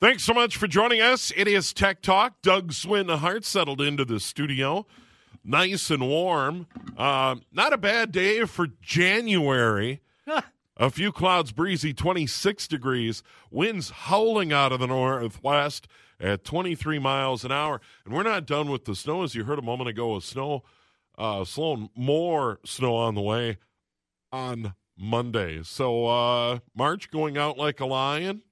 Thanks so much for joining us. It is Tech Talk. Doug Swinhart settled into the studio. Nice and warm. Uh, not a bad day for January. a few clouds, breezy, 26 degrees. Winds howling out of the northwest at 23 miles an hour. And we're not done with the snow, as you heard a moment ago. A snow, uh, Sloan, more snow on the way on Monday. So uh, March going out like a lion.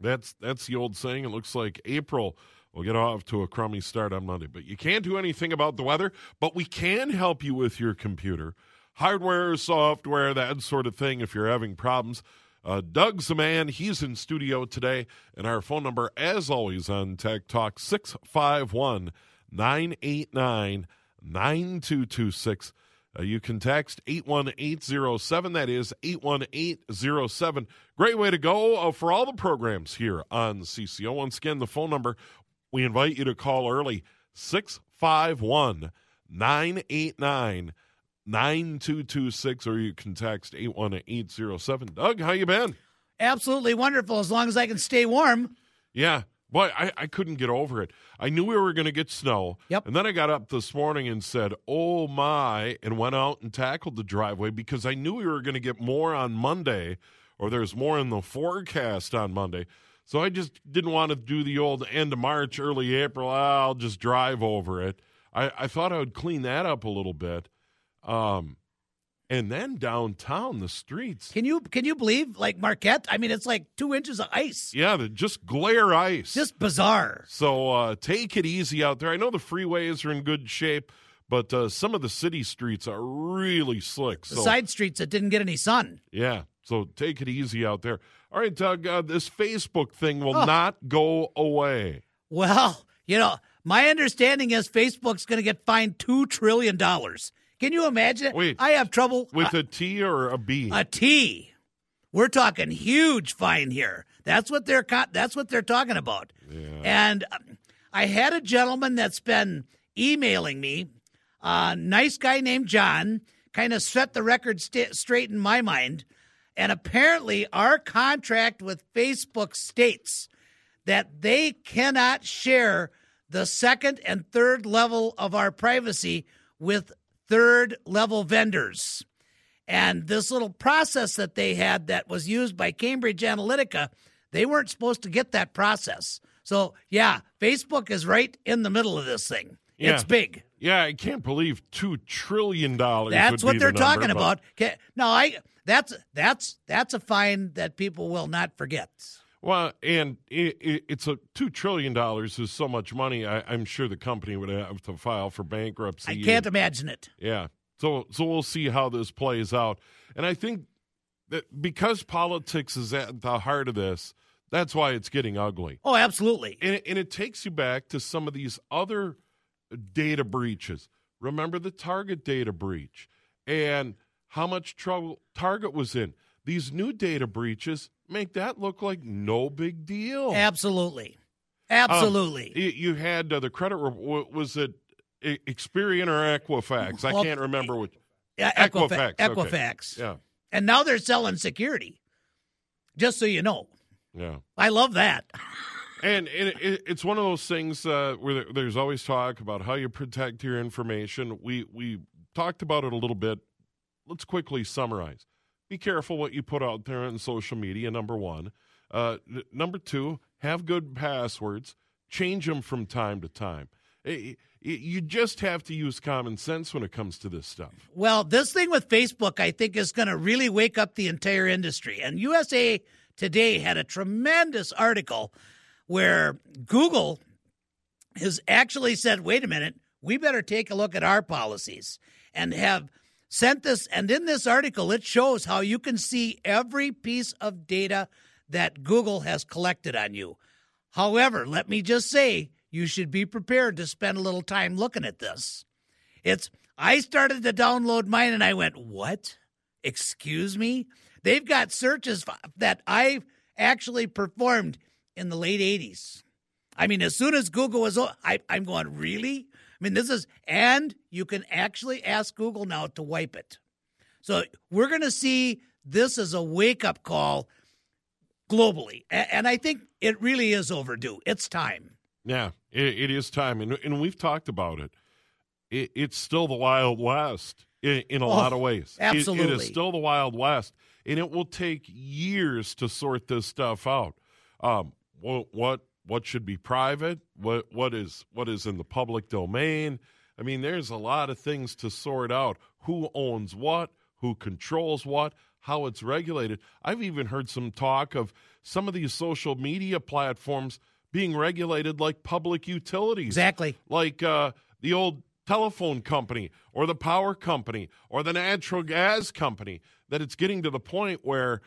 That's that's the old saying. It looks like April will get off to a crummy start on Monday. But you can't do anything about the weather, but we can help you with your computer. Hardware, software, that sort of thing if you're having problems. Uh, Doug's the man. He's in studio today. And our phone number, as always, on Tech Talk 651 989 9226. Uh, you can text 81807. That is 81807. Great way to go uh, for all the programs here on CCO. Once again, the phone number we invite you to call early 651 989 9226 or you can text 81807. Doug, how you been? Absolutely wonderful as long as I can stay warm. Yeah. Boy, I, I couldn't get over it. I knew we were going to get snow. Yep. And then I got up this morning and said, oh my, and went out and tackled the driveway because I knew we were going to get more on Monday or there's more in the forecast on Monday. So I just didn't want to do the old end of March, early April. I'll just drive over it. I, I thought I would clean that up a little bit. Um, and then downtown, the streets. Can you can you believe like Marquette? I mean, it's like two inches of ice. Yeah, just glare ice. Just bizarre. So uh, take it easy out there. I know the freeways are in good shape, but uh, some of the city streets are really slick. The side streets that didn't get any sun. yeah, so take it easy out there. All right, Doug. Uh, this Facebook thing will Oh. not go away. Well, you know, my understanding is Facebook's going to get fined two trillion dollars. Can you imagine? it? Wait. I have trouble With a T or a B? a T. We're talking huge fine here. That's what they're that's what they're talking about. And um, I had a gentleman that's been emailing me, a nice guy named John, kind of set the record st- straight in my mind. And apparently, our contract with Facebook states that they cannot share the second and third level of our privacy with third level vendors. And this little process that they had that was used by Cambridge Analytica, they weren't supposed to get that process. So, yeah, Facebook is right in the middle of this thing. Yeah. It's big. yeah, I can't believe two trillion dollars. That's would what be they're the number, talking but- about. 'Kay, No, I that's that's that's a fine that people will not forget. Well, and it, it, it's a two trillion dollars is so much money. I, I'm sure the company would have to file for bankruptcy. I can't and- imagine it. Yeah. So so we'll see how this plays out. And I think that because politics is at the heart of this, that's why it's getting ugly. Oh, absolutely. And and it takes you back to some of these other data breaches. Remember the Target data breach and how much trouble Target was in. These new data breaches make that look like no big deal. Absolutely. Um, Absolutely. you, you had uh, the credit report. Was it Experian or Equifax? I can't remember which. Yeah, Equifax, okay. Equifax. Yeah, And now they're selling security. Just so you know. yeah. I love that. And, and it, it's one of those things uh, where there's always talk about how you protect your information. We we talked about it a little bit. Let's quickly summarize. Be careful what you put out there on social media. Number one. Uh, number two, have good passwords. Change them from time to time. I- I- you just have to use common sense when it comes to this stuff. Well, this thing with Facebook, I think, is going to really wake up the entire industry. And USA Today had a tremendous article where Google has actually said, wait a minute, we better take a look at our policies and have sent this. And in this article, it shows how you can see every piece of data that Google has collected on you. However, let me just say, you should be prepared to spend a little time looking at this. It's I started to download mine and I went, "What? Excuse me?" They've got searches that I actually performed in the late 80s. I mean, as soon as Google was, I, I'm going, really? I mean, this is, and you can actually ask Google now to wipe it. So we're going to see this as a wake up call globally. And I think it really is overdue. It's time. Yeah, it, it is time. And, and we've talked about it. it. It's still the Wild West in, in a oh, lot of ways. Absolutely. It, it is still the Wild West. And it will take years to sort this stuff out. Um, what, what should be private, what what is what is in the public domain. I mean, there's a lot of things to sort out. Who owns what? Who controls what? How it's regulated. I've even heard some talk of some of these social media platforms being regulated like public utilities. Exactly. Like uh, the old telephone company or the power company or the natural gas company. That it's getting to the point where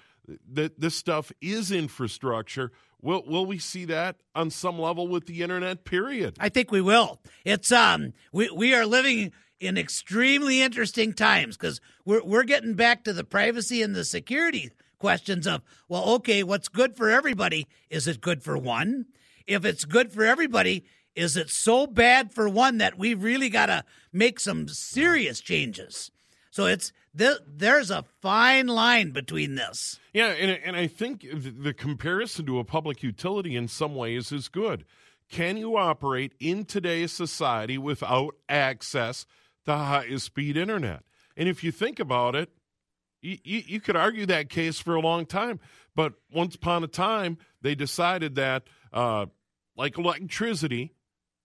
that this stuff is infrastructure Will will we see that on some level with the internet? Period. I think we will. It's um we we are living in extremely interesting times because we're we're getting back to the privacy and the security questions of well, okay, what's good for everybody? Is it good for one? If it's good for everybody, is it so bad for one that we've really got to make some serious changes? So it's there's a fine line between this. Yeah, and, and I think the comparison to a public utility in some ways is good. Can you operate in today's society without access to high speed internet? And if you think about it, you, you, you, could argue that case for a long time. But once upon a time, they decided that, uh, like electricity,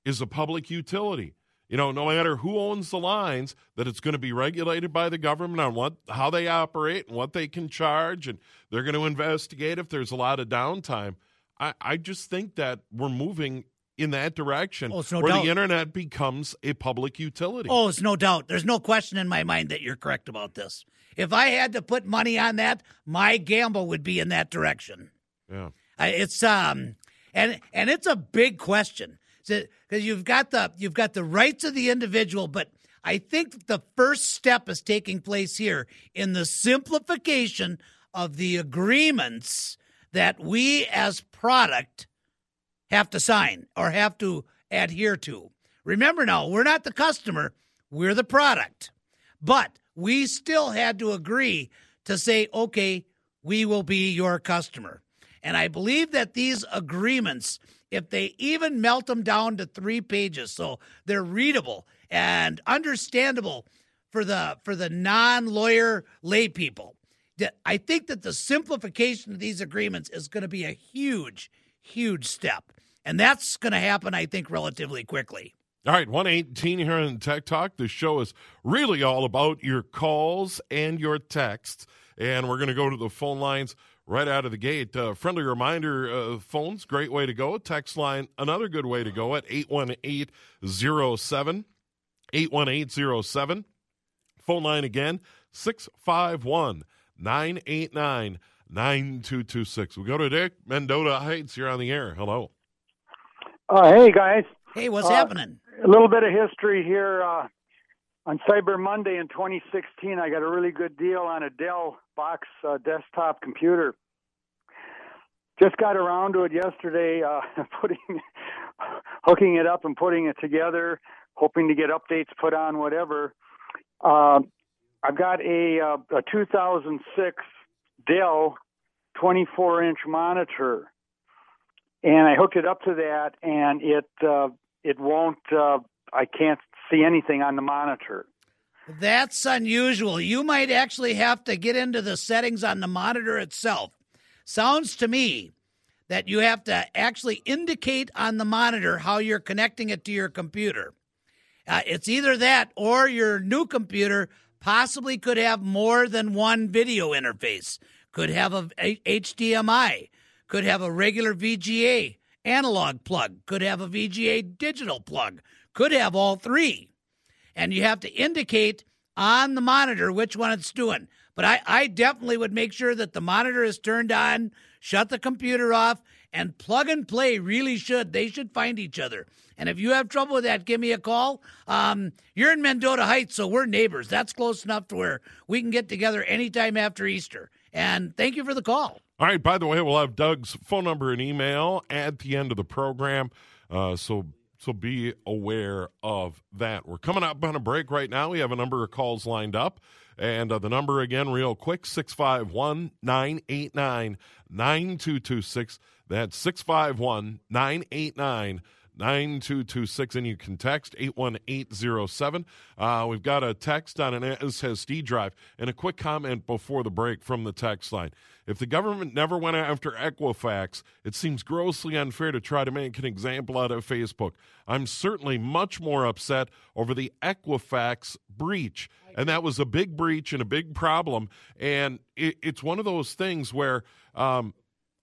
is a public utility you know, no matter who owns the lines, that it's going to be regulated by the government on what how they operate and what they can charge, and they're going to investigate if there's a lot of downtime. I, I just think that we're moving in that direction oh, no where doubt. the internet becomes a public utility. Oh, it's no doubt. There's no question in my mind that you're correct about this. If I had to put money on that, my gamble would be in that direction. Yeah. It's um and and it's a big question because you've got the you've got the rights of the individual, but I think the first step is taking place here in the simplification of the agreements that we as product have to sign or have to adhere to. Remember now, we're not the customer, we're the product. But we still had to agree to say, okay, we will be your customer. And I believe that these agreements if they even melt them down to three pages so they're readable and understandable for the for the non-lawyer lay people i think that the simplification of these agreements is going to be a huge huge step and that's going to happen i think relatively quickly all right, 118 here in Tech Talk. The show is really all about your calls and your texts. And we're going to go to the phone lines right out of the gate. Uh, friendly reminder uh, phones, great way to go. Text line, another good way to go at 81807. 81807. Phone line again, 651 989 9226. We go to Dick Mendota Heights. You're on the air. Hello. Uh, hey, guys. Hey, what's uh, happening? A little bit of history here. Uh, on Cyber Monday in 2016, I got a really good deal on a Dell box uh, desktop computer. Just got around to it yesterday, uh, putting, hooking it up and putting it together, hoping to get updates put on, whatever. Uh, I've got a, uh, a 2006 Dell 24 inch monitor, and I hooked it up to that, and it uh, it won't. Uh, I can't see anything on the monitor. That's unusual. You might actually have to get into the settings on the monitor itself. Sounds to me that you have to actually indicate on the monitor how you're connecting it to your computer. Uh, it's either that or your new computer possibly could have more than one video interface, could have a, HDMI, could have a regular VGA analog plug, could have a VGA digital plug, could have all three. And you have to indicate on the monitor which one it's doing. But I, I definitely would make sure that the monitor is turned on, shut the computer off, And plug and play really should. They should find each other. And if you have trouble with that, give me a call. Um, you're in Mendota Heights, so we're neighbors. That's close enough to where we can get together anytime after Easter. And thank you for the call. All right. By the way, we'll have Doug's phone number and email at the end of the program. Uh, so so be aware of that. We're coming up on a break right now. We have a number of calls lined up. And uh, the number again, real quick 651 989 9226. That's 651 989 9226 and you can text 81807 uh, we've got a text on an ssd drive and a quick comment before the break from the text line. If the government never went after equifax it seems grossly unfair to try to make an example out of facebook. I'm certainly much more upset over the equifax breach and that was a big breach and a big problem. And it, it's one of those things where um,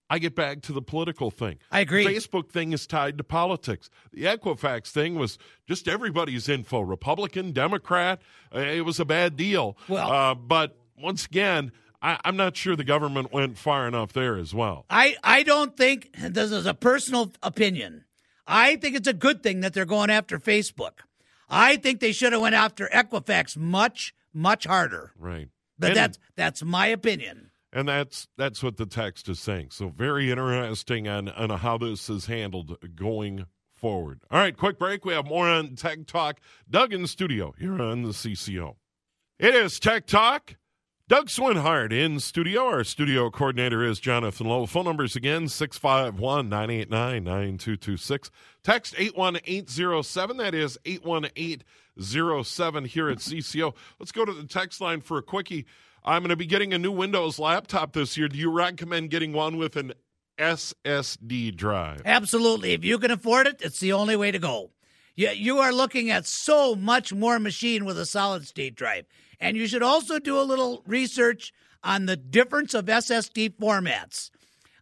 I get back to the political thing. I agree. Facebook thing is tied to politics. The Equifax thing was just everybody's info, Republican, Democrat. Uh, it was a bad deal. Well, uh, but once again, I, am not sure the government went far enough there as well. I, I don't think, this is a personal opinion, I think it's a good thing that they're going after Facebook. I think they should have went after Equifax much, much harder. Right. But and, that's that's my opinion. And that's that's what the text is saying. So very interesting on, on how this is handled going forward. All right, quick break. We have more on Tech Talk. Doug in studio here on the CCO. It is Tech Talk. Doug Swinhart in studio. Our studio coordinator is Jonathan Lowe. Phone numbers again 651 989 9226. Text 81807. That is 81807 here at CCO. Let's go to the text line for a quickie. I'm going to be getting a new Windows laptop this year. Do you recommend getting one with an SSD drive? Absolutely. If you can afford it, it's the only way to go. You, are looking at so much more machine with a solid state drive. And you should also do a little research on the difference of SSD formats.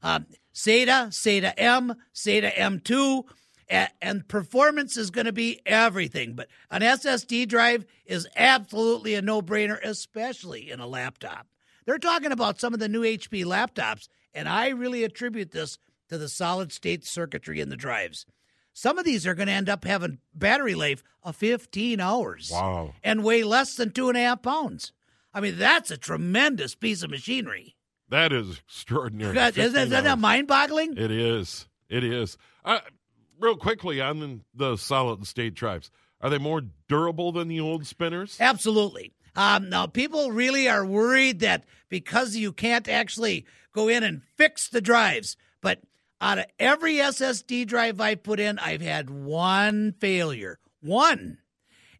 Um, SATA, SATA M, SATA M2, and performance is going to be everything. But an SSD drive is absolutely a no brainer, especially in a laptop. They're talking about some of the new HP laptops, and I really attribute this to the solid state circuitry in the drives. Some of these are going to end up having battery life of 15 hours. Wow. And weigh less than two and a half pounds. I mean, that's a tremendous piece of machinery. That is extraordinary. Isn't that mind boggling? It is. It is. Uh, real quickly on the solid state drives, are they more durable than the old spinners? Absolutely. Um, now, people really are worried that because you can't actually go in and fix the drives, but out of every SSD drive I put in, I've had one failure. One.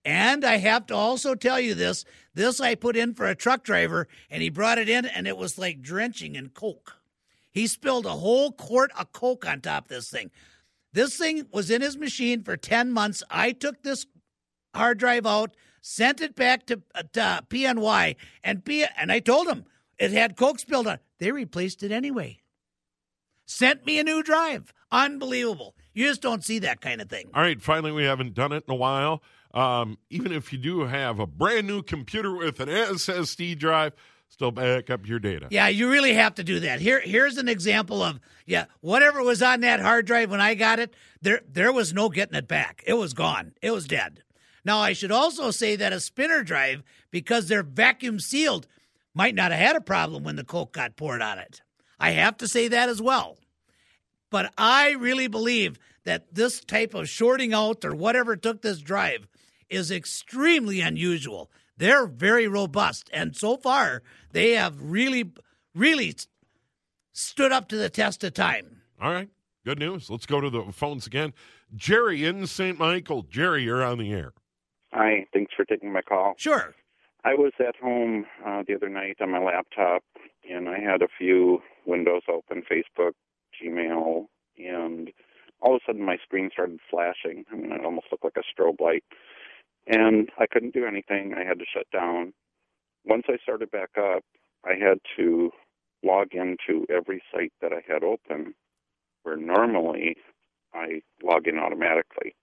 And I have to also tell you this this I put in for a truck driver, and he brought it in, and it was like drenching in Coke. He spilled a whole quart of Coke on top of this thing. This thing was in his machine for 10 months. I took this hard drive out, sent it back to, uh, to PNY, and, P- and I told him it had Coke spilled on it. They replaced it anyway. Sent me a new drive. Unbelievable. You just don't see that kind of thing. All right, finally, we haven't done it in a while. Um, even if you do have a brand new computer with an SSD drive, still back up your data. Yeah, you really have to do that. Here, here's an example of yeah, whatever was on that hard drive when I got it, there there was no getting it back. It was gone. It was dead. Now I should also say that a spinner drive, because they're vacuum sealed, might not have had a problem when the coke got poured on it. I have to say that as well. But I really believe that this type of shorting out or whatever took this drive is extremely unusual. They're very robust. And so far, they have really, really stood up to the test of time. All right. Good news. Let's go to the phones again. Jerry in St. Michael. Jerry, you're on the air. Hi. Thanks for taking my call. Sure. I was at home uh, the other night on my laptop, and I had a few windows open Facebook, Gmail, and all of a sudden my screen started flashing. I mean, it almost looked like a strobe light. And I couldn't do anything. I had to shut down. Once I started back up, I had to log into every site that I had open, where normally I log in automatically.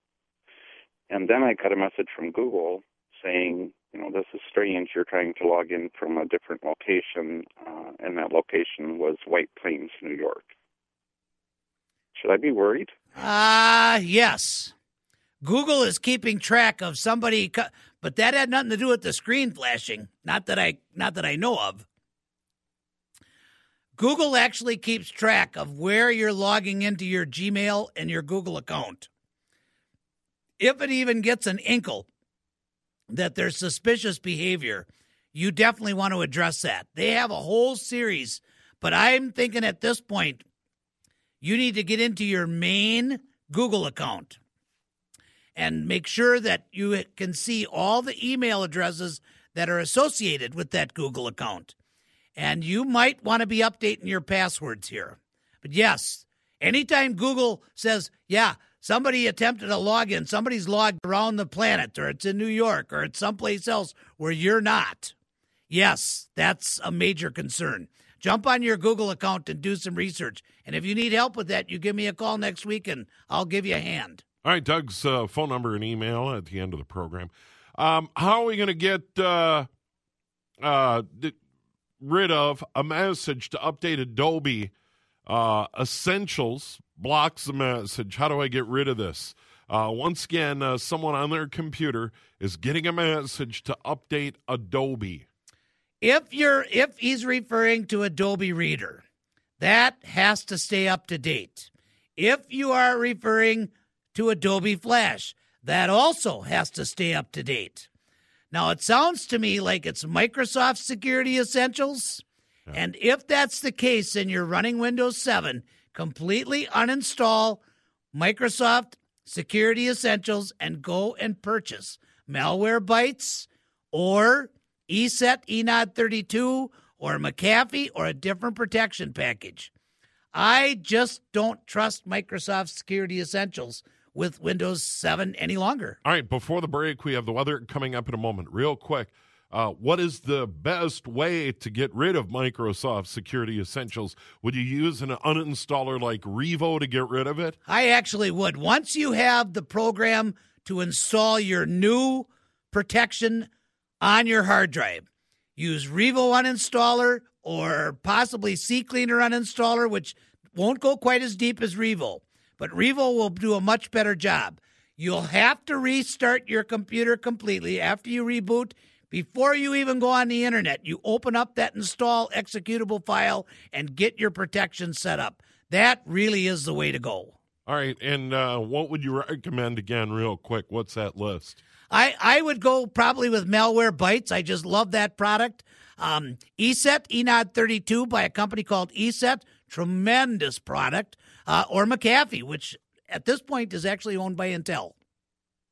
And then I got a message from Google saying, you know, this is strange. You're trying to log in from a different location, uh, and that location was White Plains, New York. Should I be worried? Ah, uh, yes. Google is keeping track of somebody, but that had nothing to do with the screen flashing. Not that I, not that I know of. Google actually keeps track of where you're logging into your Gmail and your Google account. If it even gets an inkle that there's suspicious behavior, you definitely want to address that. They have a whole series, but I'm thinking at this point, you need to get into your main Google account and make sure that you can see all the email addresses that are associated with that Google account. And you might want to be updating your passwords here. But yes, anytime Google says, yeah, somebody attempted a login, somebody's logged around the planet, or it's in New York, or it's someplace else where you're not, yes, that's a major concern. Jump on your Google account and do some research. And if you need help with that, you give me a call next week and I'll give you a hand. All right, Doug's uh, phone number and email at the end of the program. Um, how are we going to get uh, uh, rid of a message to update Adobe uh, Essentials? Blocks the message. How do I get rid of this? Uh, once again, uh, someone on their computer is getting a message to update Adobe. If you're if he's referring to Adobe Reader, that has to stay up to date. If you are referring to Adobe Flash. That also has to stay up to date. Now, it sounds to me like it's Microsoft Security Essentials. Yeah. And if that's the case and you're running Windows 7, completely uninstall Microsoft Security Essentials and go and purchase Malware Malwarebytes or ESET ENOD 32 or McAfee or a different protection package. I just don't trust Microsoft Security Essentials with Windows 7 any longer. All right, before the break, we have the weather coming up in a moment. Real quick, uh, what is the best way to get rid of Microsoft Security Essentials? Would you use an uninstaller like Revo to get rid of it? I actually would. Once you have the program to install your new protection on your hard drive, use Revo uninstaller or possibly CCleaner uninstaller, which won't go quite as deep as Revo but Revo will do a much better job. You'll have to restart your computer completely after you reboot. Before you even go on the internet, you open up that install executable file and get your protection set up. That really is the way to go. All right. And uh, what would you recommend again, real quick? What's that list? I, I would go probably with Malwarebytes. I just love that product. Um, ESET, ENOD 32 by a company called ESET. Tremendous product uh, or McAfee, which at this point is actually owned by Intel.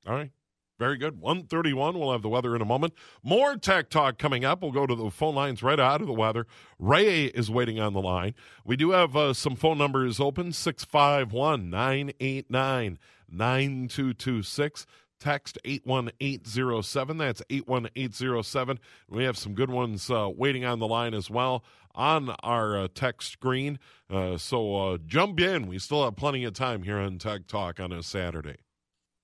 All right. Very good. 131. We'll have the weather in a moment. More tech talk coming up. We'll go to the phone lines right out of the weather. Ray is waiting on the line. We do have uh, some phone numbers open 651 989 9226. Text 81807. That's 81807. We have some good ones uh, waiting on the line as well on our uh, text screen. Uh, so uh, jump in. We still have plenty of time here on Tech Talk on a Saturday.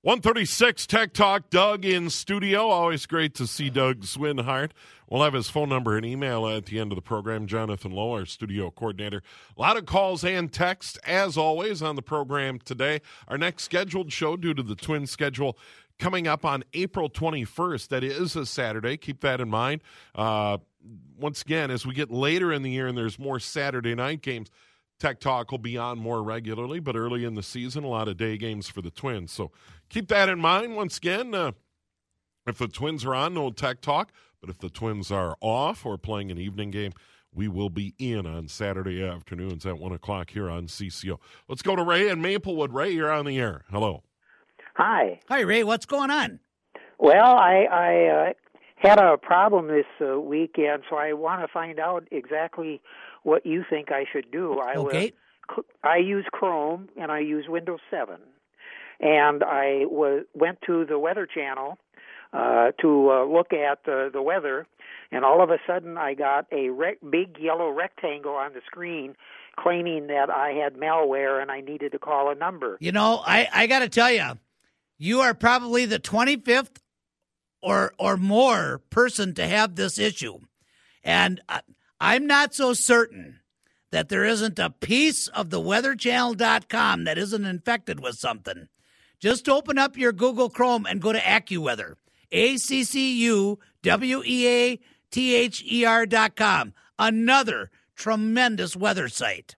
136 Tech Talk, Doug in studio. Always great to see Doug Swinhart. We'll have his phone number and email at the end of the program. Jonathan Lowe, our studio coordinator. A lot of calls and texts, as always, on the program today. Our next scheduled show, due to the twin schedule, coming up on April 21st. That is a Saturday. Keep that in mind. Uh, once again, as we get later in the year and there's more Saturday night games, Tech Talk will be on more regularly, but early in the season, a lot of day games for the Twins. So keep that in mind. Once again, uh, if the Twins are on, no Tech Talk. But if the Twins are off or playing an evening game, we will be in on Saturday afternoons at 1 o'clock here on CCO. Let's go to Ray and Maplewood. Ray, you're on the air. Hello. Hi. Hi, Ray. What's going on? Well, I, I uh, had a problem this uh, weekend, so I want to find out exactly what you think I should do. I okay. Was, I use Chrome and I use Windows 7, and I was went to the Weather Channel uh, to uh, look at uh, the weather, and all of a sudden I got a rec- big yellow rectangle on the screen claiming that I had malware and I needed to call a number. You know, I, I got to tell you, you are probably the 25th or or more person to have this issue, and I, I'm not so certain that there isn't a piece of the weatherchannel.com that isn't infected with something. Just open up your Google Chrome and go to AccuWeather. A C C U W E A T H E R dot com. Another tremendous weather site.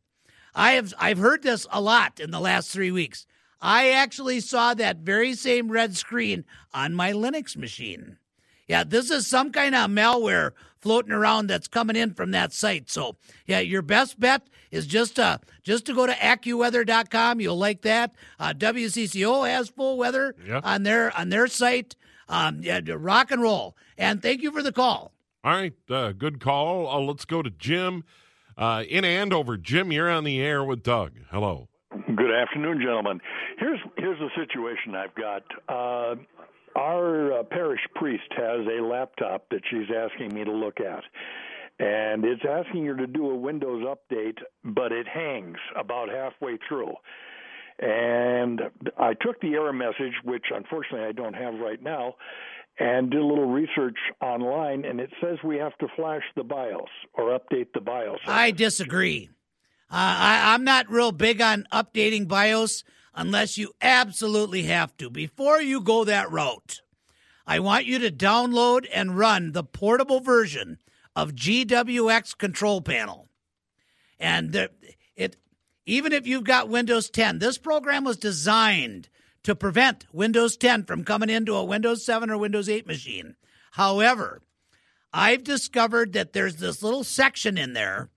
I have I've heard this a lot in the last three weeks. I actually saw that very same red screen on my Linux machine. Yeah, this is some kind of malware floating around that's coming in from that site. So, yeah, your best bet is just uh just to go to AccuWeather.com. You'll like that. Uh, WCCO has full weather Yeah. on their on their site. Um, yeah, rock and roll. And thank you for the call. All right, uh, good call. Uh, let's go to Jim uh, in Andover. Jim, you're on the air with Doug. Hello. Good afternoon, gentlemen. Here's here's the situation I've got. Uh, our uh, parish priest has a laptop that she's asking me to look at, and it's asking her to do a Windows update, but it hangs about halfway through. And I took the error message, which unfortunately I don't have right now, and did a little research online, and it says we have to flash the BIOS or update the BIOS. I disagree. Uh, I, I'm not real big on updating BIOS unless you absolutely have to. Before you go that route, I want you to download and run the portable version of GWX Control Panel. And it, even if you've got Windows 10, this program was designed to prevent Windows 10 from coming into a Windows 7 or Windows 8 machine. However, I've discovered that there's this little section in there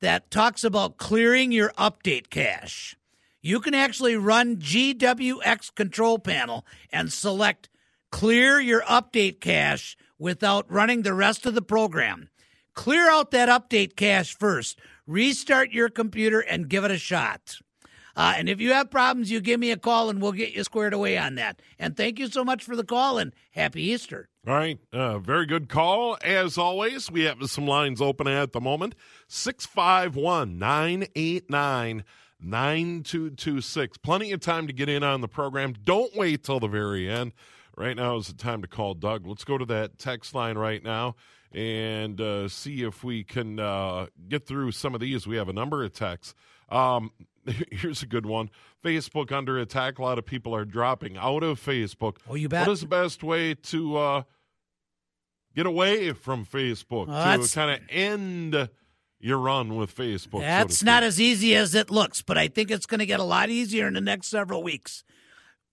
that talks about clearing your update cache. You can actually run GWX Control Panel and select clear your update cache without running the rest of the program. Clear out that update cache first, restart your computer, and give it a shot. Uh, and if you have problems, you give me a call and we'll get you squared away on that. And thank you so much for the call and happy Easter. All right, uh, very good call. As always, we have some lines open at the moment 651 989 9226. Plenty of time to get in on the program. Don't wait till the very end. Right now is the time to call Doug. Let's go to that text line right now and uh, see if we can uh, get through some of these. We have a number of texts. Um, here's a good one Facebook under attack. A lot of people are dropping out of Facebook. Oh, you bet. What is the best way to uh, get away from Facebook Well, to kind of end your run with Facebook? so That's speak? not as easy as it looks, but I think it's going to get a lot easier in the next several weeks.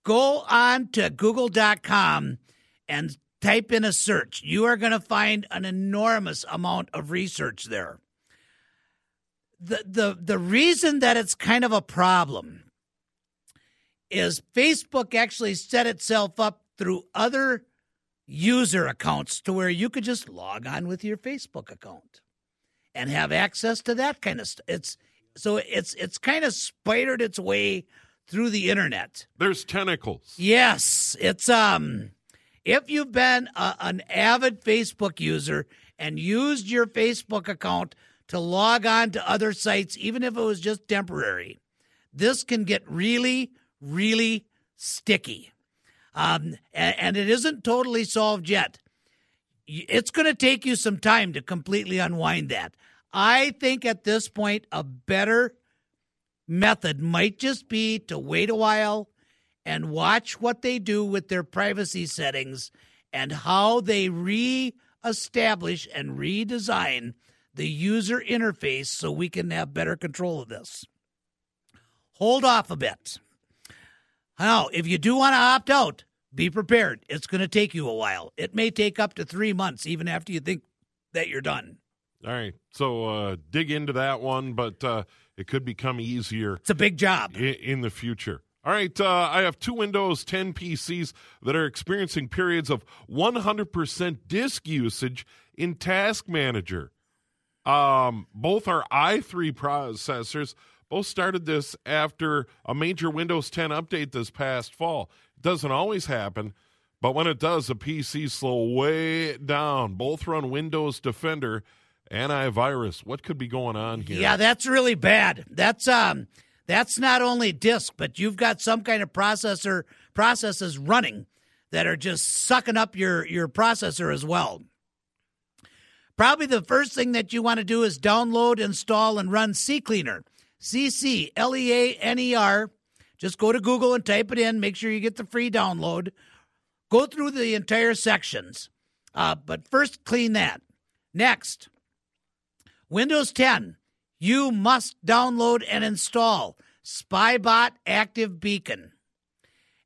Go on to google.com and type in a search. You are going to find an enormous amount of research there. The, the, the reason that it's kind of a problem is Facebook actually set itself up through other user accounts to where you could just log on with your Facebook account and have access to that kind of stuff. It's so it's it's kind of spidered its way through the internet. There's tentacles. Yes, it's um if you've been a, an avid Facebook user and used your Facebook account to log on to other sites even if it was just temporary, this can get really really sticky. Um and, and it isn't totally solved yet it's going to take you some time to completely unwind that. I think at this point, a better method might just be to wait a while and watch what they do with their privacy settings and how they re-establish and redesign the user interface so we can have better control of this. Hold off a bit. Now, if you do want to opt out, be prepared. It's going to take you a while. It may take up to three months, even after you think that you're done. All right. So uh, dig into that one, but uh, it could become easier It's a big job. in, in the future. All right. Uh, I have two Windows 10 PCs that are experiencing periods of 100% disk usage in Task Manager. Um, both are i3 processors. Both started this after a major Windows 10 update this past fall. Doesn't always happen, but when it does, the PCs slow way down. Both run Windows Defender antivirus. What could be going on here? Yeah, that's really bad. That's um that's not only disk, but you've got some kind of processor processes running that are just sucking up your your processor as well. probably the first thing that you want to do is download, install, and run CCleaner. C C L E A N E R. Just go to Google and type it in. Make sure you get the free download. Go through the entire sections. Uh, but first, clean that. Next, Windows 10. You must download and install Spybot Anti-Beacon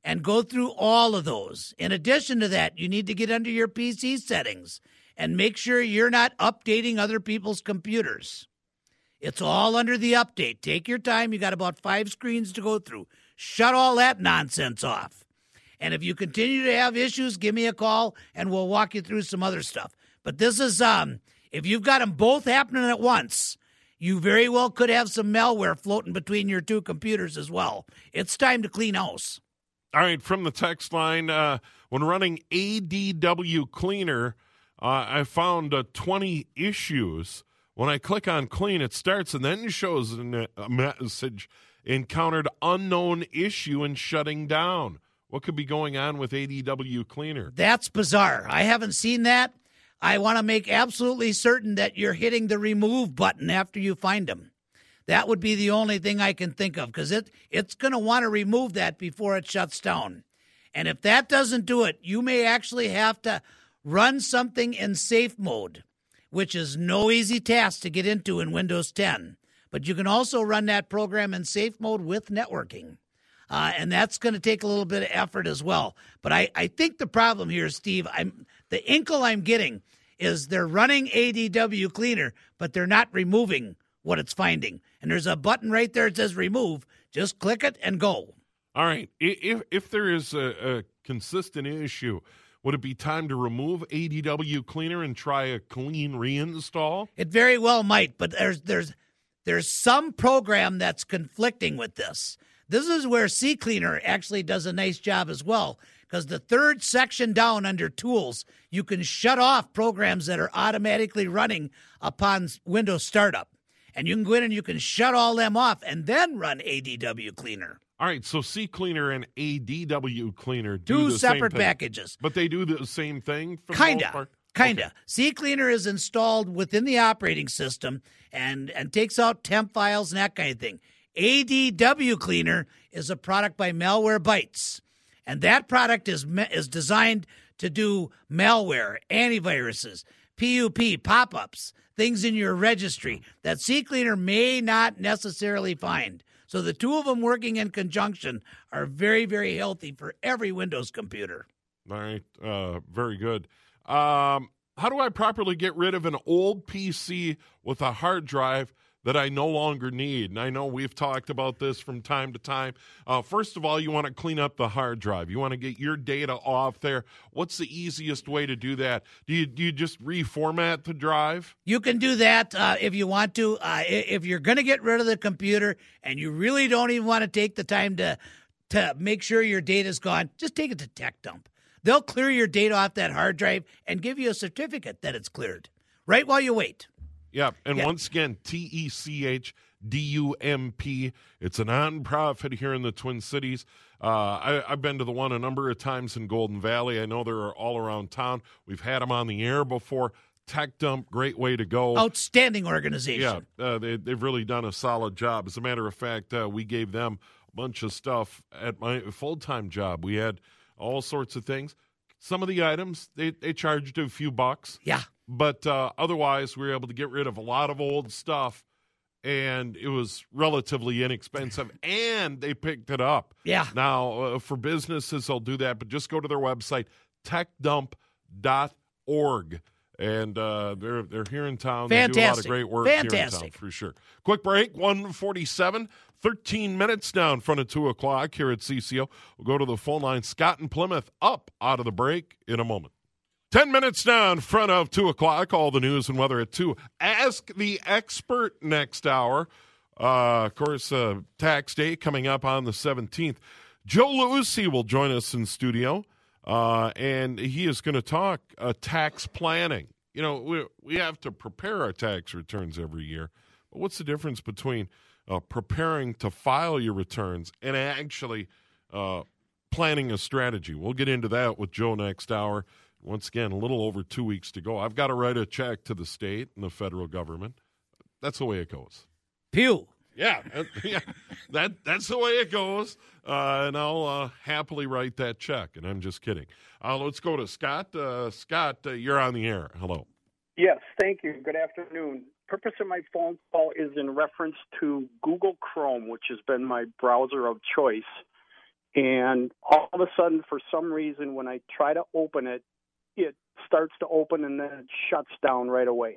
and go through all of those. In addition to that, you need to get under your PC settings and make sure you're not updating other people's computers. It's all under the update. Take your time. You got about five screens to go through. Shut all that nonsense off. And if you continue to have issues, give me a call and we'll walk you through some other stuff. But this is um if you've got them both happening at once, you very well could have some malware floating between your two computers as well. It's time to clean house. All right, from the text line, uh, when running ADW Cleaner, uh, I found uh, 20 issues. When I click on clean, it starts and then shows a message encountered unknown issue and shutting down. What could be going on with ADW Cleaner? That's bizarre. I haven't seen that. I want to make absolutely certain that you're hitting the remove button after you find them. That would be the only thing I can think of because it it's going to want to remove that before it shuts down. And if that doesn't do it, you may actually have to run something in safe mode, which is no easy task to get into in Windows 10. But you can also run that program in safe mode with networking. Uh, and that's going to take a little bit of effort as well. But I, I think the problem here, Steve, I'm the inkle I'm getting is they're running ADW cleaner, but they're not removing what it's finding. And there's a button right there that says remove. Just click it and go. All right. If if there is a, a consistent issue, would it be time to remove ADW cleaner and try a clean reinstall? It very well might, but there's there's there's some program that's conflicting with this. This is where CCleaner actually does a nice job as well because the third section down under tools, you can shut off programs that are automatically running upon Windows startup. And you can go in and you can shut all them off and then run ADW Cleaner. All right, so CCleaner and ADW Cleaner do Two separate packages. But they do the same thing for Kinda. Kinda. Okay. CCleaner is installed within the operating system and, and takes out temp files and that kind of thing. ADW Cleaner is a product by Malwarebytes, and that product is is designed to do malware, antiviruses, PUP, pop-ups, things in your registry that CCleaner may not necessarily find. So the two of them working in conjunction are very, very healthy for every Windows computer. All right, uh, very good. Um, how do I properly get rid of an old PC with a hard drive that I no longer need. And I know we've talked about this from time to time. Uh, first of all, you want to clean up the hard drive. You want to get your data off there. What's the easiest way to do that? Do you do you just reformat the drive? You can do that uh, if you want to. Uh, if you're going to get rid of the computer and you really don't even want to take the time to to make sure your data's gone, just take it to Tech Dump. They'll clear your data off that hard drive and give you a certificate that it's cleared right while you wait. Yeah, and once again, T E C H D U M P. It's a nonprofit here in the Twin Cities. Uh, I, have been to the one a number of times in Golden Valley. I know they're all around town. We've had them on the air before. Tech Dump, great way to go. Outstanding organization. Yeah, uh, they, have really done a solid job. As a matter of fact, uh, we gave them a bunch of stuff at my full time job. We had all sorts of things. Some of the items they, they charged a few bucks. Yeah. But uh, otherwise, we were able to get rid of a lot of old stuff, and it was relatively inexpensive. and they picked it up. Yeah. Now, uh, for businesses, they'll do that, but just go to their website, techdump.org and uh, they're they're here in town. Fantastic. They do a lot of great work Fantastic. here in town for sure. Quick break, 147, 13 minutes now in front of 2 o'clock here at CCO. We'll go to the phone line. Scott and Plymouth up out of the break in a moment. 10 minutes now in front of 2 o'clock. All the news and weather at 2. Ask the expert next hour. Uh, of course, uh, tax day coming up on the 17th. Joe Lucy will join us in studio, uh, and he is going to talk uh, tax planning. You know, we, we have to prepare our tax returns every year. But what's the difference between uh, preparing to file your returns and actually uh, planning a strategy? We'll get into that with Joe next hour. Once again, a little over two weeks to go. I've got to write a check to the state and the federal government. That's the way it goes. Pew. Yeah, yeah, that that's the way it goes, uh, and I'll uh, happily write that check. And I'm just kidding. Uh, let's go to Scott. Uh, Scott, uh, you're on the air. Hello. Yes, thank you. Good afternoon. Purpose of my phone call is in reference to Google Chrome, which has been my browser of choice. And all of a sudden, for some reason, when I try to open it, it starts to open and then it shuts down right away.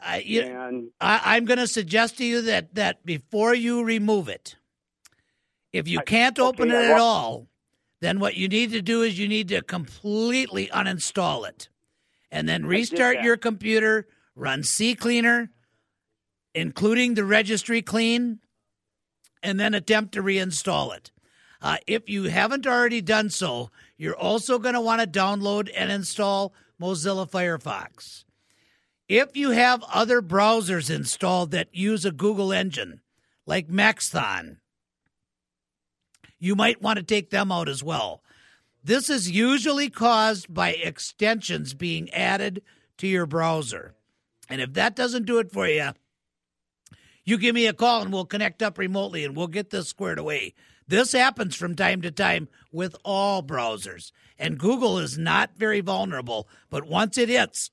I, you, And I, I'm going to suggest to you that that before you remove it, if you can't open okay, it at all, then what you need to do is you need to completely uninstall it, and then restart your computer, run CCleaner, including the registry clean, and then attempt to reinstall it. Uh, if you haven't already done so, you're also going to want to download and install Mozilla Firefox. If you have other browsers installed that use a Google engine, like Maxthon, you might want to take them out as well. This is usually caused by extensions being added to your browser. And if that doesn't do it for you, you give me a call and we'll connect up remotely and we'll get this squared away. This happens from time to time with all browsers. And Google is not very vulnerable, but once it hits,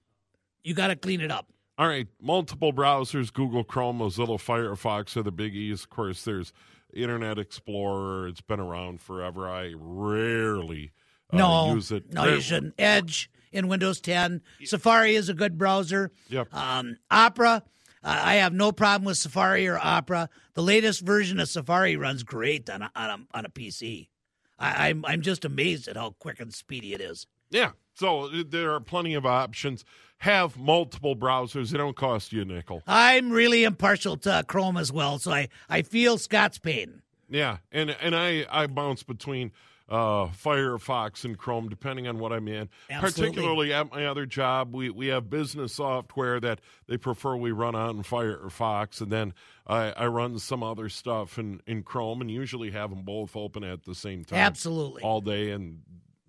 you got to clean it up. All right, multiple browsers, Google Chrome, Mozilla Firefox are the biggies. Of course, there's Internet Explorer. It's been around forever. I rarely uh, no, use it. no, you shouldn't. Edge in Windows 10. Safari is a good browser. Yep. Um, Opera, uh, I have no problem with Safari or Opera. The latest version of Safari runs great on a, on a, on a PC. I, I'm I'm just amazed at how quick and speedy it is. Yeah, so uh, there are plenty of options. Have multiple browsers. They don't cost you a nickel. I'm really impartial to Chrome as well, so I, I feel Scott's pain. Yeah, and and I I bounce between uh, Firefox and Chrome depending on what I'm in. Absolutely. Particularly at my other job, we we have business software that they prefer we run on Firefox, and then I, I run some other stuff in in Chrome, and usually have them both open at the same time. Absolutely. all day and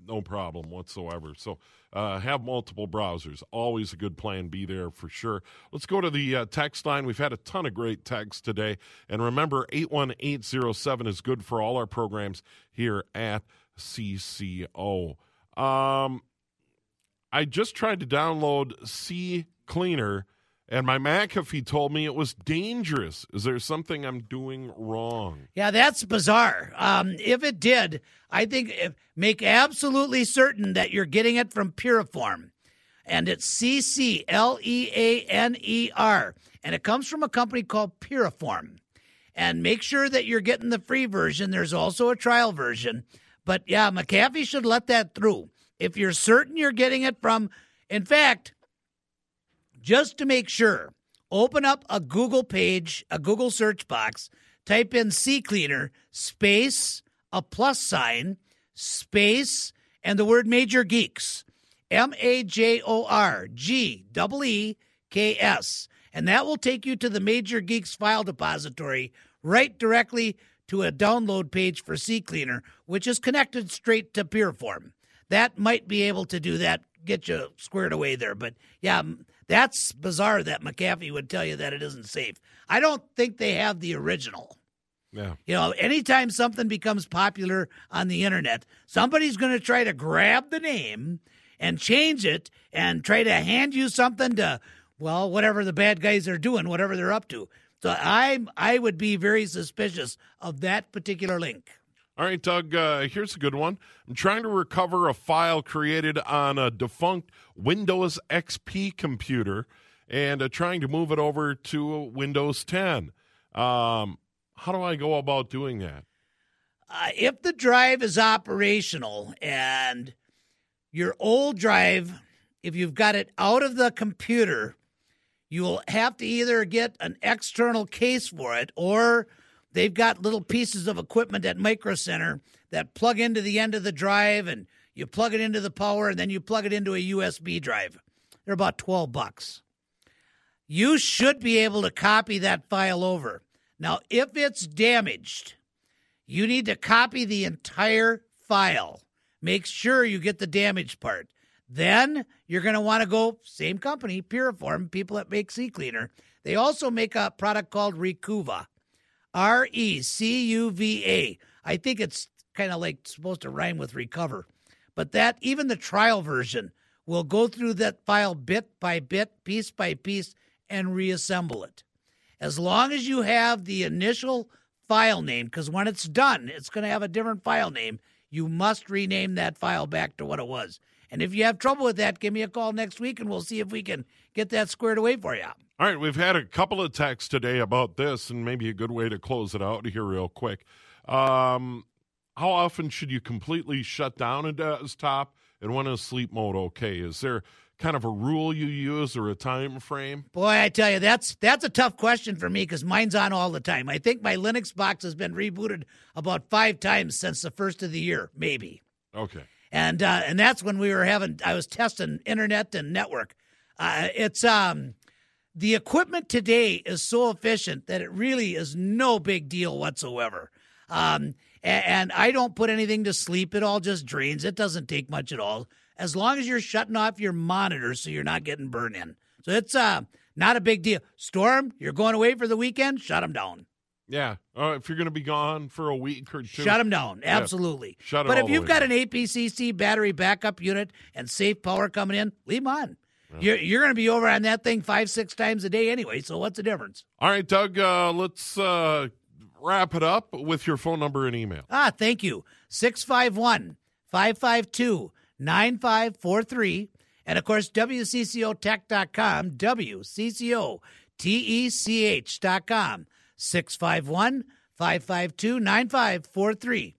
no problem whatsoever. So uh, have multiple browsers. Always a good plan Be there for sure. Let's go to the uh, text line. We've had a ton of great texts today. And remember, 81807 is good for all our programs here at CCO. Um, I just tried to download C Cleaner. And my McAfee told me it was dangerous. Is there something I'm doing wrong? Yeah, that's bizarre. Um, if it did, I think if, make absolutely certain that you're getting it from Piriform. And it's C C L E A N E R. And it comes from a company called Piriform. And make sure that you're getting the free version. There's also a trial version. But yeah, McAfee should let that through. If you're certain you're getting it from, in fact, just to make sure, open up a Google page, a Google search box, type in CCleaner, space, a plus sign, space, and the word Major Geeks. M A J O R G E E K S. And that will take you to the Major Geeks file depository right directly to a download page for CCleaner, which is connected straight to Piriform. That might be able to do that, get you squared away there. But yeah, that's bizarre that McAfee would tell you that it isn't safe. I don't think they have the original. Yeah. You know, anytime something becomes popular on the internet, somebody's going to try to grab the name and change it and try to hand you something to, well, whatever the bad guys are doing, whatever they're up to. So I I would be very suspicious of that particular link. All right, Doug, uh, here's a good one. I'm trying to recover a file created on a defunct Windows XP computer and uh, trying to move it over to Windows 10. Um, how do I go about doing that? Uh, if the drive is operational and your old drive, if you've got it out of the computer, you will have to either get an external case for it or they've got little pieces of equipment at Micro Center that plug into the end of the drive and you plug it into the power and then you plug it into a USB drive. They're about 12 bucks. You should be able to copy that file over. Now, if it's damaged, you need to copy the entire file. Make sure you get the damaged part. then you're going to want to go same company, Piriform, people that make CCleaner. They also make a product called Recuva, R E C U V A. I think it's kind of like supposed to rhyme with recover, but that even the trial version will go through that file bit by bit, piece by piece, and reassemble it. As long as you have the initial file name, because when it's done, it's going to have a different file name. You must rename that file back to what it was. And if you have trouble with that, give me a call next week and we'll see if we can get that squared away for you. All right, we've had a couple of texts today about this, and maybe a good way to close it out here, real quick. Um, how often should you completely shut down a desktop, and when is sleep mode okay? Is there kind of a rule you use or a time frame? Boy, I tell you, that's that's a tough question for me because mine's on all the time. I think my Linux box has been rebooted about five times since the first of the year, maybe. Okay and uh, and that's when we were having. I was testing internet and network. Uh, it's um, the equipment today is so efficient that it really is no big deal whatsoever. Um, and, and I don't put anything to sleep; it all just drains. It doesn't take much at all, as long as you're shutting off your monitors so you're not getting burned in. So it's uh, not a big deal. Storm, you're going away for the weekend? Shut them down. Yeah. Uh, if you're going to be gone for a week or two, shut them down. Absolutely. Yeah. Shut But if you've got down. an APCC battery backup unit and safe power coming in, leave them on. Yeah. You're, you're going to be over on that thing five, six times a day anyway. So what's the difference? All right, Doug. Uh, let's uh, wrap it up with your phone number and email. Ah, thank you. 651 552 9543. And of course, WCCOtech.com, WCCOTECH.com. 651 552 9543.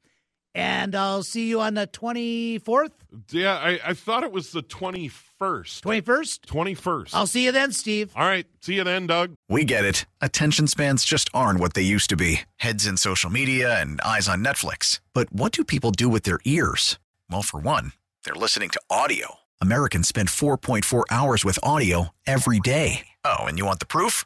And I'll see you on the 24th. Yeah, I, I thought it was the 21st. 21st? 21st. I'll see you then, Steve. All right. See you then, Doug. We get it. Attention spans just aren't what they used to be heads in social media and eyes on Netflix. But what do people do with their ears? Well, for one, they're listening to audio. Americans spend 4.4 hours with audio every day. Oh, and you want the proof?